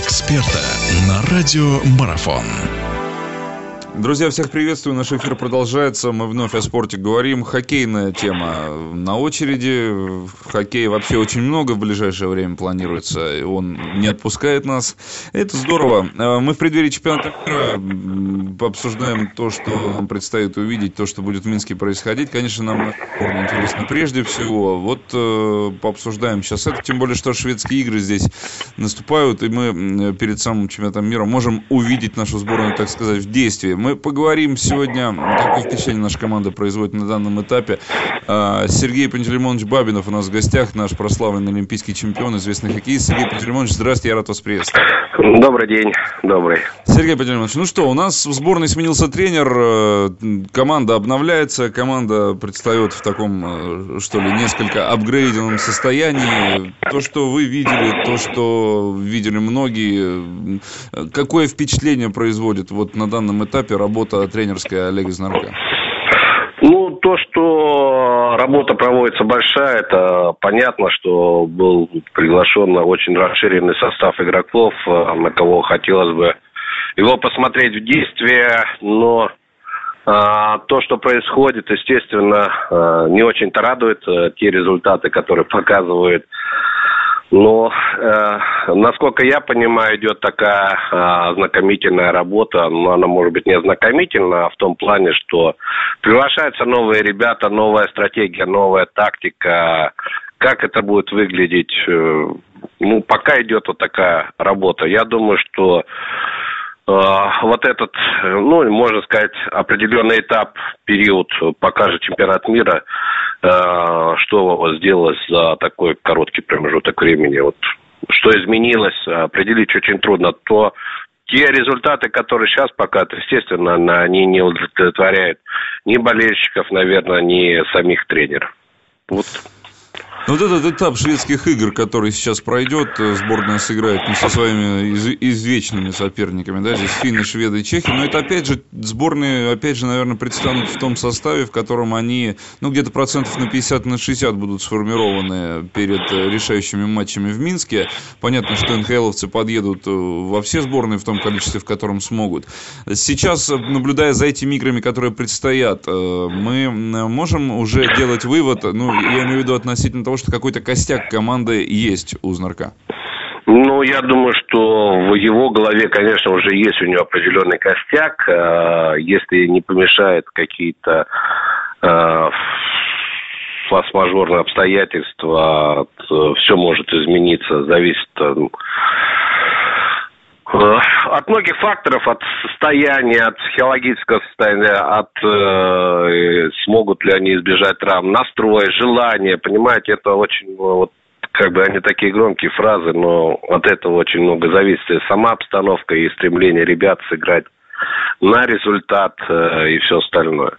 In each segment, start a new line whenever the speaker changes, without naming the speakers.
эксперта на радио Марафон.
Друзья, всех приветствую. Наш эфир продолжается. Мы вновь о спорте говорим. Хоккейная тема на очереди. В хоккее вообще очень много в ближайшее время планируется. Он не отпускает нас. Это здорово. А, мы в преддверии чемпионата мира обсуждаем то, что нам предстоит увидеть, то, что будет в Минске происходить. Конечно, нам интересно прежде всего. Вот э, пообсуждаем сейчас это. Тем более, что шведские игры здесь наступают. И мы перед самым чемпионатом мира можем увидеть нашу сборную, так сказать, в действии. Мы поговорим сегодня, какое впечатление наша команда производит на данном этапе. А, Сергей Пантелеймонович Бабинов у нас в гостях, наш прославленный олимпийский чемпион, известный хоккеист. Сергей Пантелеймонович, здравствуйте, я рад вас приветствовать.
Добрый день, добрый.
Сергей Пантелеймонович, ну что, у нас в сборной сменился тренер, э, команда обновляется, команда предстает в таком, э, что ли, несколько апгрейденном состоянии. То, что вы видели, то, что видели многие, э, какое впечатление производит вот на данном этапе этапе работа тренерская Олега Знарка?
Ну, то, что работа проводится большая, это понятно, что был приглашен очень расширенный состав игроков, э, на кого хотелось бы его посмотреть в действии, но а, то, что происходит, естественно, а, не очень-то радует а, те результаты, которые показывают но, э, насколько я понимаю, идет такая э, ознакомительная работа, но она может быть не ознакомительна, а в том плане, что приглашаются новые ребята, новая стратегия, новая тактика. Как это будет выглядеть? Э, ну, пока идет вот такая работа. Я думаю, что Э, вот этот, ну, можно сказать, определенный этап, период, покажет чемпионат мира, э, что сделалось за такой короткий промежуток времени. Вот что изменилось, определить очень трудно. То те результаты, которые сейчас показывают, естественно, они не удовлетворяют ни болельщиков, наверное, ни самих тренеров. Вот
ну, вот этот этап шведских игр, который сейчас пройдет, э, сборная сыграет не со своими из, извечными соперниками, да, здесь финны, шведы чехи, но это опять же сборные, опять же, наверное, предстанут в том составе, в котором они, ну, где-то процентов на 50, на 60 будут сформированы перед э, решающими матчами в Минске. Понятно, что НХЛовцы подъедут э, во все сборные в том количестве, в котором смогут. Сейчас, наблюдая за этими играми, которые предстоят, мы можем уже делать вывод, ну, я имею в виду относительно того, что какой-то костяк команды есть у Знарка?
Ну, я думаю, что в его голове, конечно, уже есть у него определенный костяк. Э, если не помешает какие-то э, форс-мажорные обстоятельства, все может измениться, зависит Э, от многих факторов, от состояния, от психологического состояния, от э, смогут ли они избежать травм, настрой, желание, понимаете, это очень вот как бы они такие громкие фразы, но от этого очень много зависит и сама обстановка и стремление ребят сыграть на результат э, и все остальное.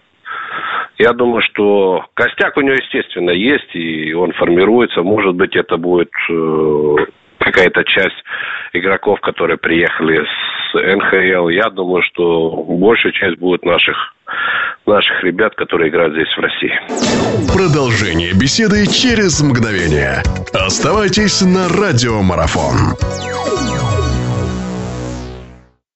Я думаю, что костяк у него, естественно, есть, и он формируется. Может быть, это будет э, какая-то часть игроков, которые приехали с НХЛ. Я думаю, что большая часть будет наших наших ребят, которые играют здесь в России.
Продолжение беседы через мгновение. Оставайтесь на радиомарафон.